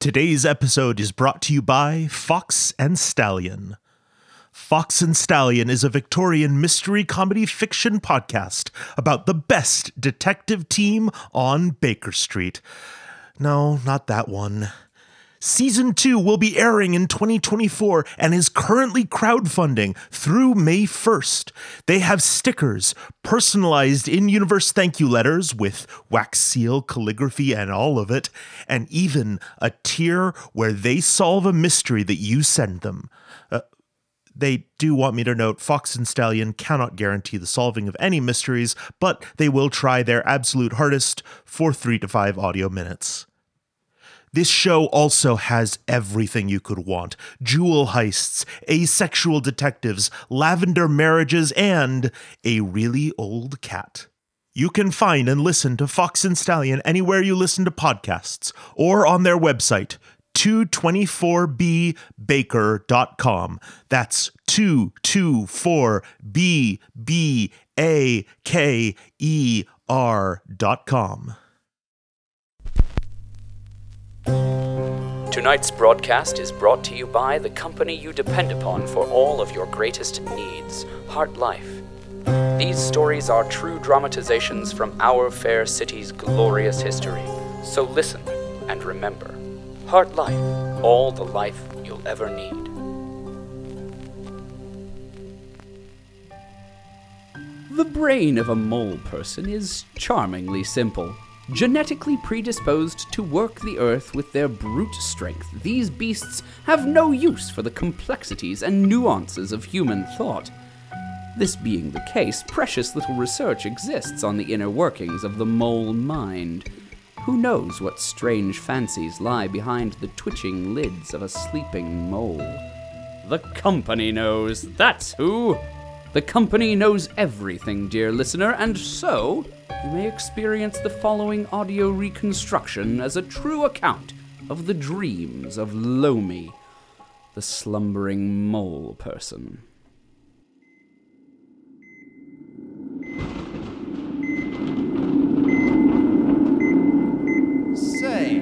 Today's episode is brought to you by Fox and Stallion. Fox and Stallion is a Victorian mystery comedy fiction podcast about the best detective team on Baker Street. No, not that one. Season 2 will be airing in 2024 and is currently crowdfunding through May 1st. They have stickers, personalized in universe thank you letters with wax seal, calligraphy, and all of it, and even a tier where they solve a mystery that you send them. Uh, they do want me to note Fox and Stallion cannot guarantee the solving of any mysteries, but they will try their absolute hardest for three to five audio minutes. This show also has everything you could want jewel heists, asexual detectives, lavender marriages, and a really old cat. You can find and listen to Fox and Stallion anywhere you listen to podcasts or on their website, 224bbaker.com. That's 224bbaker.com. Tonight's broadcast is brought to you by the company you depend upon for all of your greatest needs, Heart Life. These stories are true dramatizations from our fair city's glorious history. So listen and remember Heart Life, all the life you'll ever need. The brain of a mole person is charmingly simple. Genetically predisposed to work the earth with their brute strength, these beasts have no use for the complexities and nuances of human thought. This being the case, precious little research exists on the inner workings of the mole mind. Who knows what strange fancies lie behind the twitching lids of a sleeping mole? The company knows, that's who! The company knows everything, dear listener, and so you may experience the following audio reconstruction as a true account of the dreams of Lomi, the slumbering mole person. Say,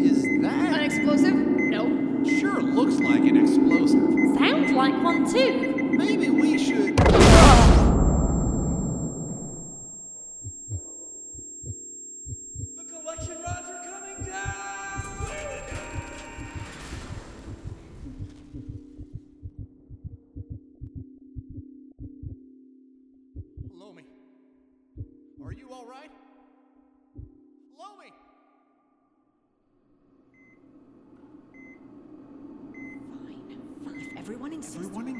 is that. An explosive? No. Sure looks like an explosive. Sounds like one too.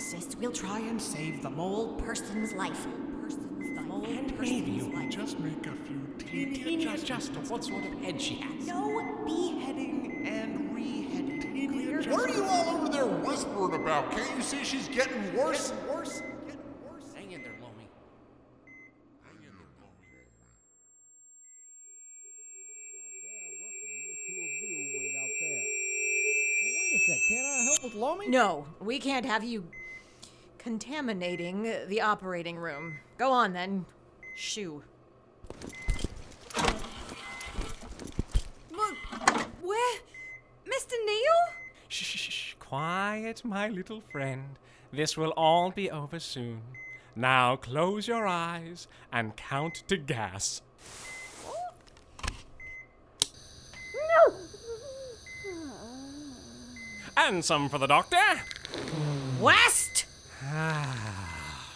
Insists, we'll try and save the mole person's life. Person's the mole And person's maybe you life. just make a few teeny, Teeny adjustments. adjustment of what sort of head she has. No beheading and reheading. Clear? What are you all over there whispering about? Can't you see she's getting worse? Getting worse? Getting worse? Hang in there, Lomi. Wait a sec, can't I help with Lomi? No, we can't have you contaminating the operating room. Go on then. Shoo. Look, where? Mr. Neil? Shh, shh, shh, quiet, my little friend. This will all be over soon. Now close your eyes and count to gas. No! And some for the doctor. West! Ah.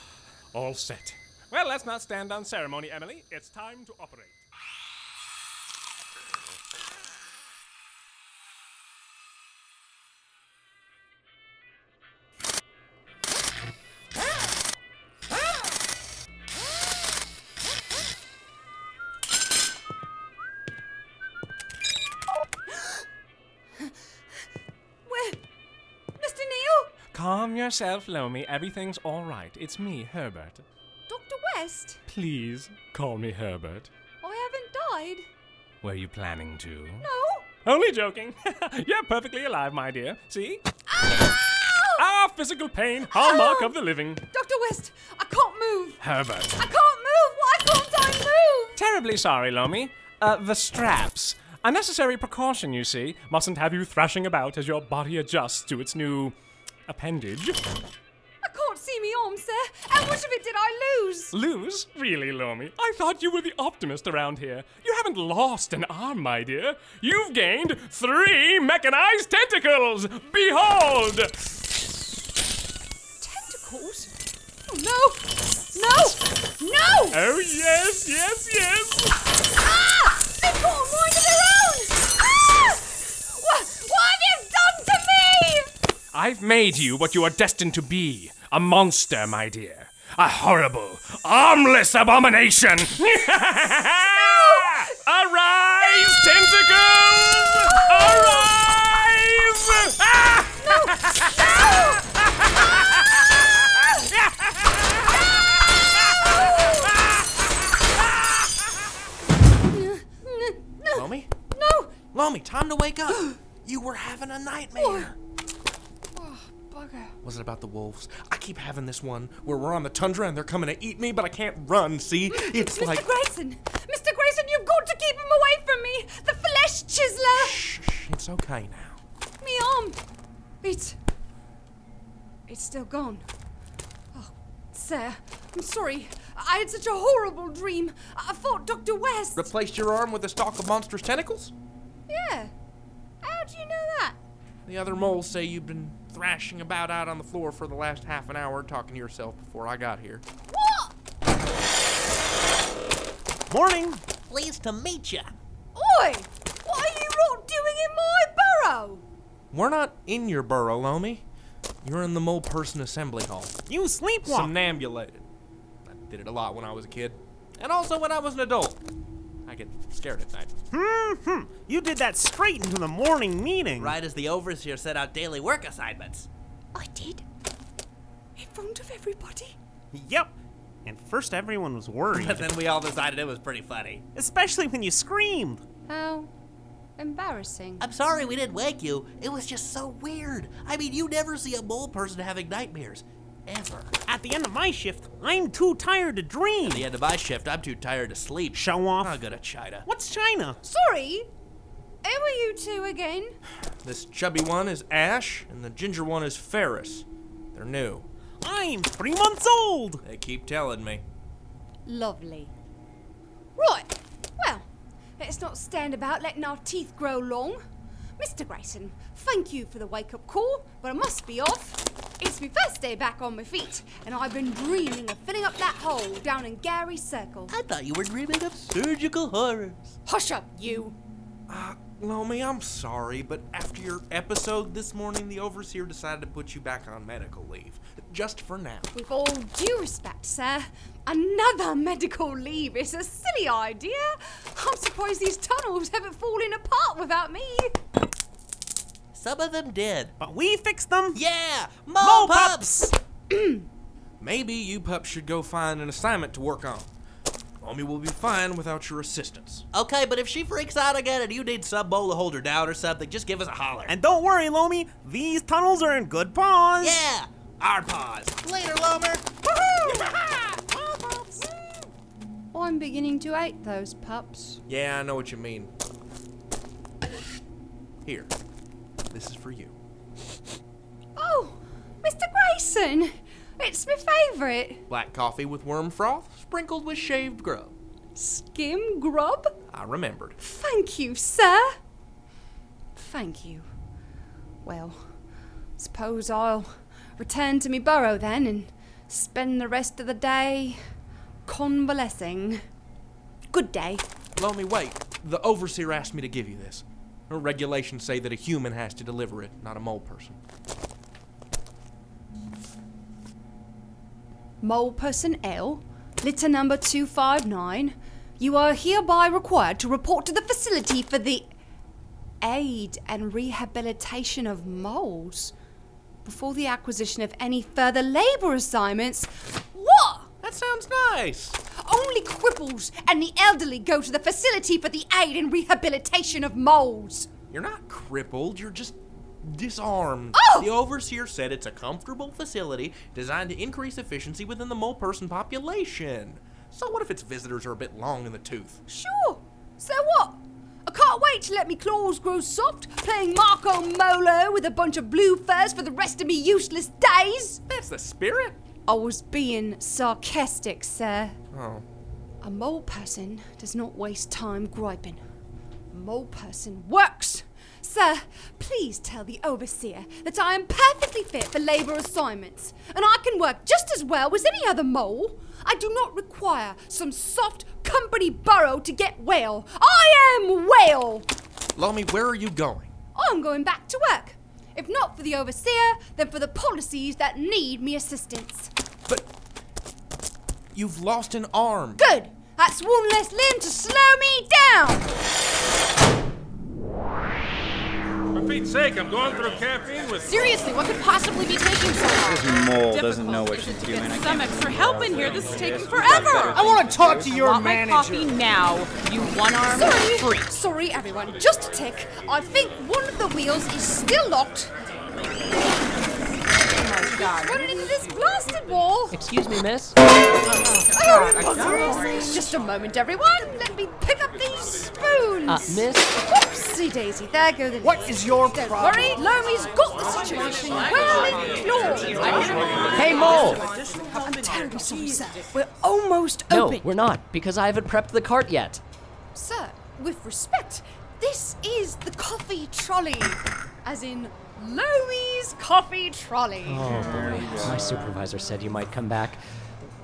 All set. Well, let's not stand on ceremony, Emily. It's time to operate. Yourself, Lomi. Everything's all right. It's me, Herbert. Dr. West, Please call me Herbert. I haven't died. Were you planning to? No. Only joking. You're perfectly alive, my dear. See? Ah, physical pain, hallmark of the living. Dr. West, I can't move. Herbert. I can't move. Why can't I move? Terribly sorry, Lomi. Uh, the straps. A necessary precaution, you see. Mustn't have you thrashing about as your body adjusts to its new appendage. I can't see me arm, sir. How much of it did I lose? Lose? Really, Lomi? I thought you were the optimist around here. You haven't lost an arm, my dear. You've gained three mechanized tentacles! Behold! Tentacles? Oh, no. No. No. Oh, yes, yes, yes! Ah! They've got I've made you what you are destined to be a monster, my dear. A horrible, armless abomination! Arise, tentacles! Arise! Ah! Lomi? No. Lomi, time to wake up. you were having a nightmare. Oh, bugger. Was it about the wolves? I keep having this one where we're on the tundra and they're coming to eat me, but I can't run, see? It's Mr. like. Mr. Grayson! Mr. Grayson, you've got to keep him away from me! The flesh chiseler! Shh, it's okay now. Me arm! It's. It's still gone. Oh, sir, I'm sorry. I had such a horrible dream. I thought Dr. West. Replaced your arm with a stalk of monstrous tentacles? yeah. How do you know that? The other moles say you've been thrashing about out on the floor for the last half an hour talking to yourself before I got here. What? Morning. Pleased to meet you. Oi! What are you lot doing in my burrow? We're not in your burrow, Lomi. You're in the mole person assembly hall. You sleepwalk. Somnambulated. I did it a lot when I was a kid. And also when I was an adult. I get scared at night. Hmm. Hmm. You did that straight into the morning meeting. Right as the overseer set out daily work assignments. I did. In front of everybody. Yep. And first everyone was worried. But then we all decided it was pretty funny. Especially when you screamed. How embarrassing. I'm sorry we didn't wake you. It was just so weird. I mean, you never see a mole person having nightmares. Ever. At the end of my shift, I'm too tired to dream. At the end of my shift, I'm too tired to sleep. Show off. I'll go to China. What's China? Sorry. Who are you two again? This chubby one is Ash, and the ginger one is Ferris. They're new. I'm three months old. They keep telling me. Lovely. Right. Well, let's not stand about letting our teeth grow long. Mr. Grayson, thank you for the wake up call, but I must be off. It's my first day back on my feet, and I've been dreaming of filling up that hole down in Gary's Circle. I thought you were dreaming of surgical horrors. Hush up, you. Uh, Lomi, I'm sorry, but after your episode this morning, the overseer decided to put you back on medical leave. Just for now. With all due respect, sir, another medical leave is a silly idea. I'm surprised these tunnels haven't fallen apart without me. Some of them did. But we fixed them. Yeah! Mole, Mole pups! Maybe you pups should go find an assignment to work on. Lomi will be fine without your assistance. Okay, but if she freaks out again and you need some mole to hold her down or something, just give us a holler. And don't worry, Lomi. These tunnels are in good paws. yeah! Our paws. Later, Lomer! Oh, I'm beginning to hate those pups. Yeah, I know what you mean. Here. This is for you. Oh, Mr. Grayson! It's my favourite. Black coffee with worm froth, sprinkled with shaved grub. Skim grub? I remembered. Thank you, sir. Thank you. Well, suppose I'll return to me burrow then and spend the rest of the day convalescing. Good day. Lomi, wait. The overseer asked me to give you this. Her regulations say that a human has to deliver it, not a mole person. Mole person L, litter number 259. You are hereby required to report to the facility for the aid and rehabilitation of moles. before the acquisition of any further labor assignments. What? That sounds nice. Only cripples and the elderly go to the facility for the aid and rehabilitation of moles. You're not crippled, you're just disarmed. Oh! The overseer said it's a comfortable facility designed to increase efficiency within the mole person population. So what if its visitors are a bit long in the tooth? Sure. So what? I can't wait to let me claws grow soft, playing Marco Molo with a bunch of blue furs for the rest of me useless days. That's the spirit. I was being sarcastic, sir. Oh. A mole person does not waste time griping. A mole person works. Sir, please tell the overseer that I am perfectly fit for labor assignments, and I can work just as well as any other mole. I do not require some soft company burrow to get well. I am well. Lomi, where are you going? I'm going back to work. If not for the overseer, then for the policies that need me assistance. But you've lost an arm. Good. That's one less limb to slow me down. For Pete's sake, I'm going through caffeine with. Seriously, what could possibly be taking so long? This mole doesn't know what she's doing. I Some can't extra help in here. This is taking forever. I want to talk to I your want manager. my coffee now. You one arm Sorry, free. sorry everyone. Just a tick. I think one of the wheels is still locked. Oh my god. Running into this blasted wall. Excuse me, miss. Oh, just a moment, everyone. Let me pick up these spoons. Uh, miss? Whoopsie daisy. There go the. What is your Don't problem? worry, Lomi's got the situation well in claw. Hey, Mole! I'm terribly sorry, sir. We're almost No, open. we're not, because I haven't prepped the cart yet. Sir, with respect, this is the coffee trolley. As in, Lomi's coffee trolley. Oh boy, my supervisor said you might come back.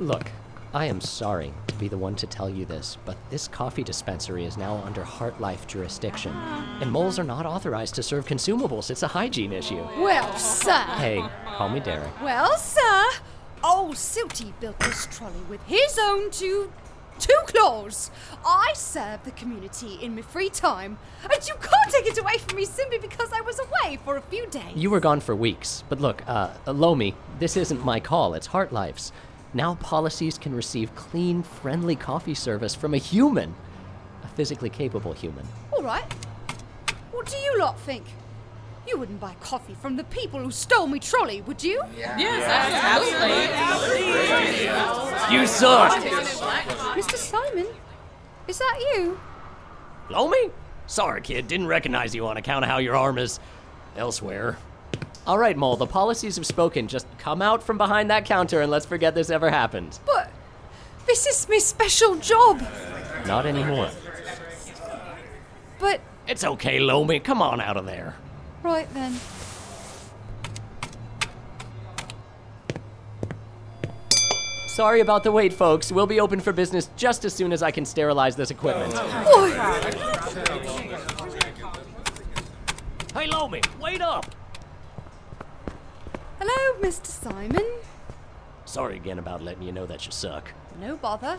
Look, I am sorry to be the one to tell you this, but this coffee dispensary is now under Heart Life jurisdiction, ah. and moles are not authorized to serve consumables. It's a hygiene issue. Well, sir. Hey, call me Derek. Well, sir, old Silty built this trolley with his own two two claws. I serve the community in my free time, and you can't take it away from me simply because I was away for a few days. You were gone for weeks, but look, uh, Lomi, this isn't my call, it's Heart Life's. Now policies can receive clean, friendly coffee service from a human, a physically capable human. All right. What do you lot think? You wouldn't buy coffee from the people who stole me trolley, would you? Yeah. Yes, absolutely. You suck! Mr. Simon, is that you? Lomi? Sorry, kid, didn't recognize you on account of how your arm is elsewhere. All right, Mole, the policies have spoken. Just come out from behind that counter and let's forget this ever happened. But this is my special job. Not anymore. But It's okay, Lomi. Come on out of there. Right then. Sorry about the wait, folks. We'll be open for business just as soon as I can sterilize this equipment. Oh, hey, Lomi, wait up! Hello, Mr. Simon. Sorry again about letting you know that you suck. No bother.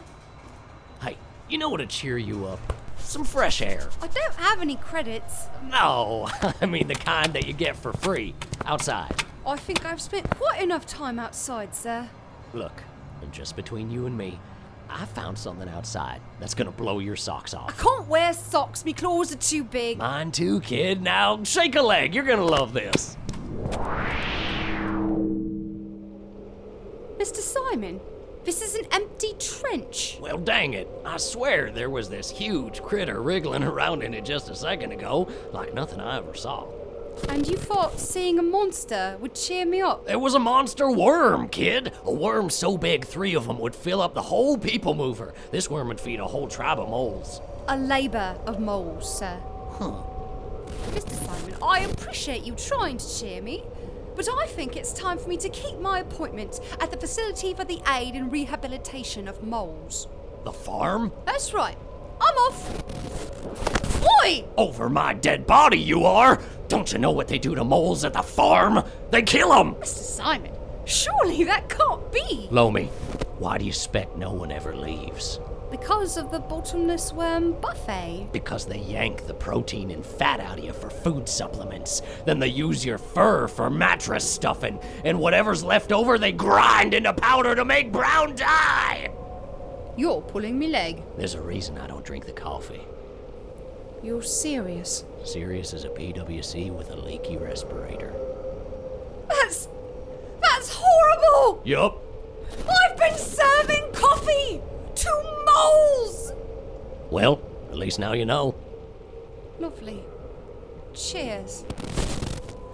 Hey, you know what'd cheer you up? Some fresh air. I don't have any credits. No, I mean the kind that you get for free outside. I think I've spent quite enough time outside, sir. Look, and just between you and me, I found something outside that's gonna blow your socks off. I can't wear socks. Me claws are too big. Mine too, kid. Now shake a leg. You're gonna love this. Mr. Simon, this is an empty trench. Well, dang it. I swear there was this huge critter wriggling around in it just a second ago, like nothing I ever saw. And you thought seeing a monster would cheer me up? It was a monster worm, kid. A worm so big three of them would fill up the whole people mover. This worm would feed a whole tribe of moles. A labour of moles, sir. Huh. Mr. Simon, I appreciate you trying to cheer me, but I think it's time for me to keep my appointment at the Facility for the Aid and Rehabilitation of Moles. The farm? That's right. I'm off. Oi! Over my dead body, you are! Don't you know what they do to moles at the farm? They kill them! Mr. Simon, surely that can't be. Lomi, why do you expect no one ever leaves? Because of the bottomless worm buffet. Because they yank the protein and fat out of you for food supplements. Then they use your fur for mattress stuffing. And whatever's left over, they grind into powder to make brown dye. You're pulling me leg. There's a reason I don't drink the coffee. You're serious. Serious as a PWC with a leaky respirator. That's. That's horrible! Yup. I've been serving coffee to moles! Well, at least now you know. Lovely. Cheers.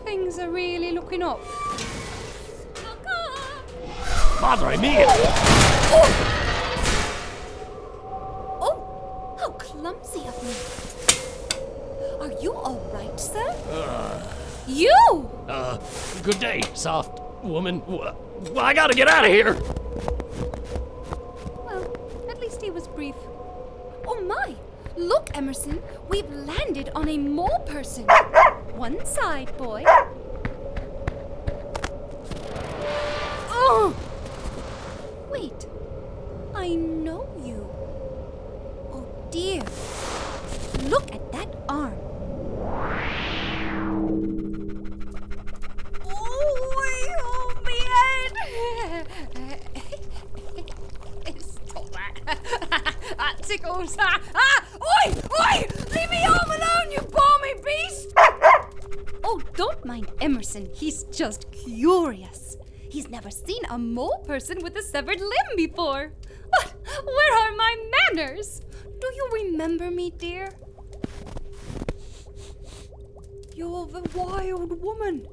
Things are really looking up. Madre mia! Oh, how clumsy of me. Are you alright, sir? Uh, You! uh, good day, soft woman. Well, I gotta get out of here. Look, Emerson, we've landed on a mole person. One side, boy. Oi! Oi! Leave me arm alone, you balmy beast! Oh, don't mind Emerson. He's just curious. He's never seen a mole person with a severed limb before. But where are my manners? Do you remember me, dear? You're the wild woman.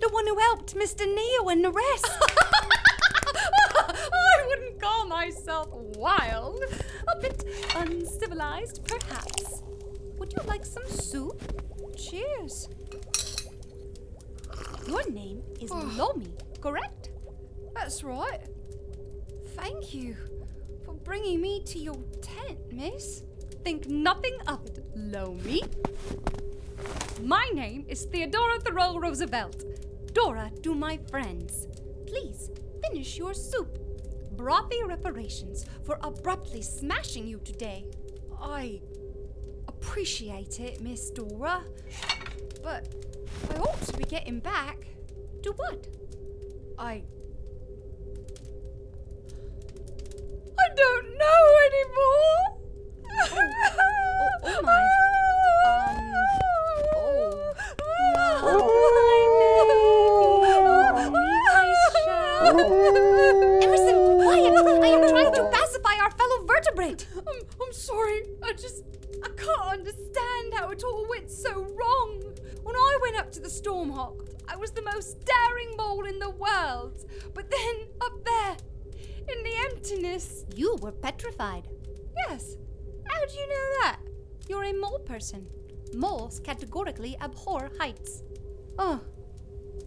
The one who helped Mr. Neil and the rest. Call myself wild. A bit uncivilized, perhaps. Would you like some soup? Cheers. Your name is oh. Lomi, correct? That's right. Thank you for bringing me to your tent, miss. Think nothing of it, Lomi. My name is Theodora Thoreau Roosevelt. Dora to my friends. Please finish your soup. Brothy reparations for abruptly smashing you today. I appreciate it, Miss Dora. But I ought to be getting back. To what? I sorry. I just I can't understand how it all went so wrong. When I went up to the Stormhawk, I was the most daring mole in the world. But then up there, in the emptiness, you were petrified. Yes. How do you know that? You're a mole person. Moles categorically abhor heights. Oh,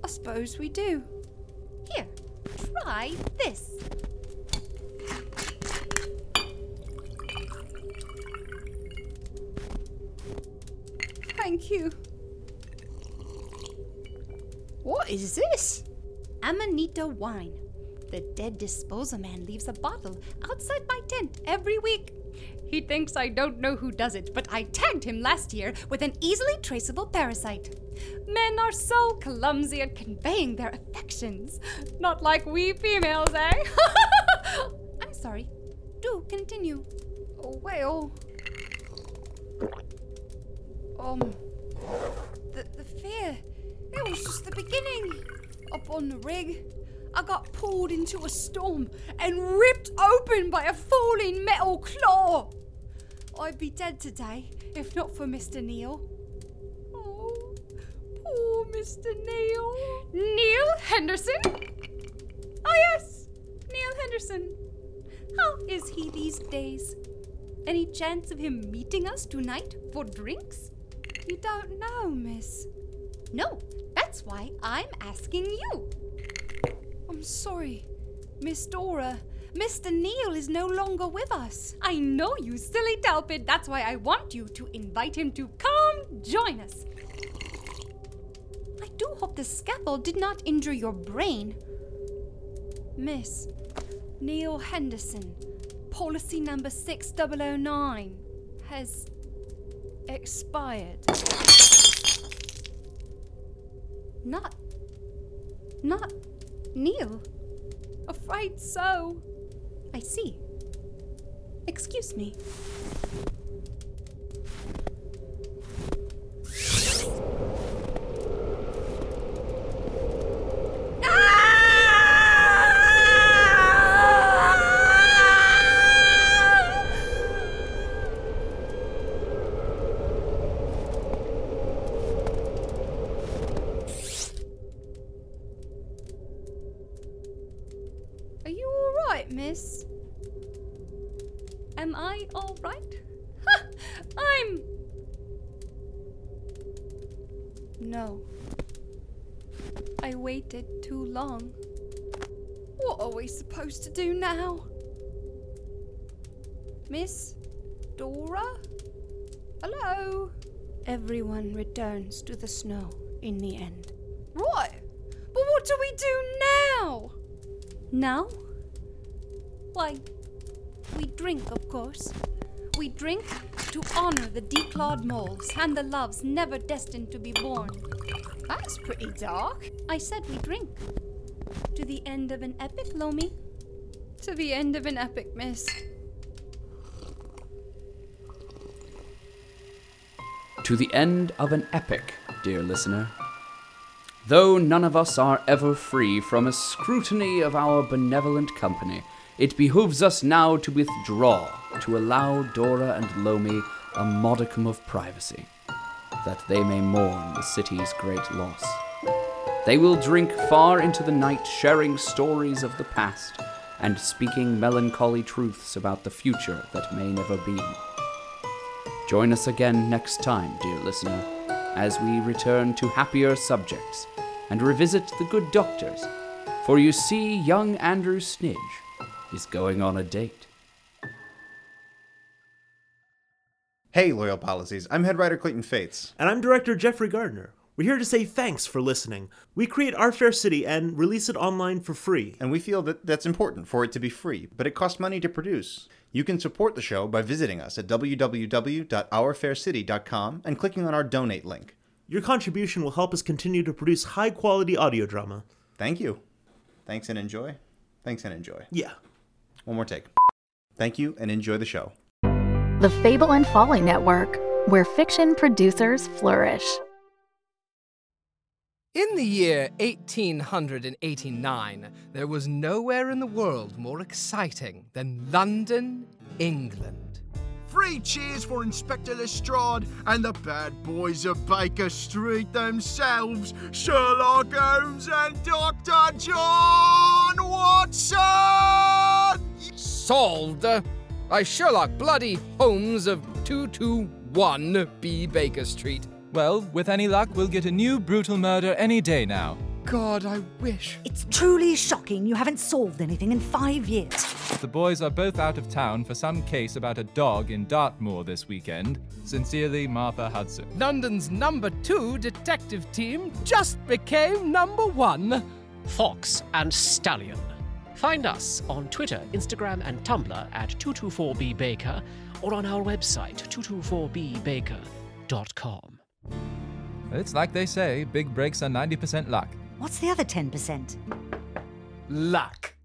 I suppose we do. Here, try this. Thank you. What is this? Amanita wine. The dead disposal man leaves a bottle outside my tent every week. He thinks I don't know who does it, but I tagged him last year with an easily traceable parasite. Men are so clumsy at conveying their affections. Not like we females, eh? I'm sorry. Do continue. Oh, well. Um. The, the fear. It was just the beginning. Up on the rig, I got pulled into a storm and ripped open by a falling metal claw. I'd be dead today if not for Mr. Neil. Oh, poor Mr. Neil. Neil Henderson? Oh, yes, Neil Henderson. How is he these days? Any chance of him meeting us tonight for drinks? You don't know, miss. No, that's why I'm asking you. I'm sorry, Miss Dora. Mr. Neil is no longer with us. I know you silly Talpid. That's why I want you to invite him to come join us. I do hope the scaffold did not injure your brain. Miss, Neil Henderson, policy number 6009 has expired. Not. Not Neil. Afraid so. I see. Excuse me. Miss Dora? Hello? Everyone returns to the snow in the end. Right. But what do we do now? Now? Why, we drink, of course. We drink to honor the declawed moles and the loves never destined to be born. That's pretty dark. I said we drink. To the end of an epic, Lomi. To the end of an epic, miss. To the end of an epic, dear listener. Though none of us are ever free from a scrutiny of our benevolent company, it behooves us now to withdraw to allow Dora and Lomi a modicum of privacy, that they may mourn the city's great loss. They will drink far into the night, sharing stories of the past and speaking melancholy truths about the future that may never be. Join us again next time, dear listener, as we return to happier subjects and revisit the good doctors. For you see, young Andrew Snidge is going on a date. Hey, Loyal Policies. I'm head writer Clayton Faits. And I'm director Jeffrey Gardner. We're here to say thanks for listening. We create Our Fair City and release it online for free. And we feel that that's important for it to be free, but it costs money to produce. You can support the show by visiting us at www.ourfaircity.com and clicking on our donate link. Your contribution will help us continue to produce high quality audio drama. Thank you. Thanks and enjoy. Thanks and enjoy. Yeah. One more take. Thank you and enjoy the show. The Fable and Folly Network, where fiction producers flourish. In the year 1889, there was nowhere in the world more exciting than London, England. Three cheers for Inspector Lestrade and the bad boys of Baker Street themselves, Sherlock Holmes and Dr. John Watson! Solved by Sherlock Bloody Holmes of 221 B Baker Street. Well, with any luck, we'll get a new brutal murder any day now. God, I wish. It's truly shocking you haven't solved anything in five years. The boys are both out of town for some case about a dog in Dartmoor this weekend. Sincerely, Martha Hudson. London's number two detective team just became number one. Fox and Stallion. Find us on Twitter, Instagram, and Tumblr at 224bbaker or on our website, 224bbaker.com. It's like they say big breaks are 90% luck. What's the other 10%? Luck.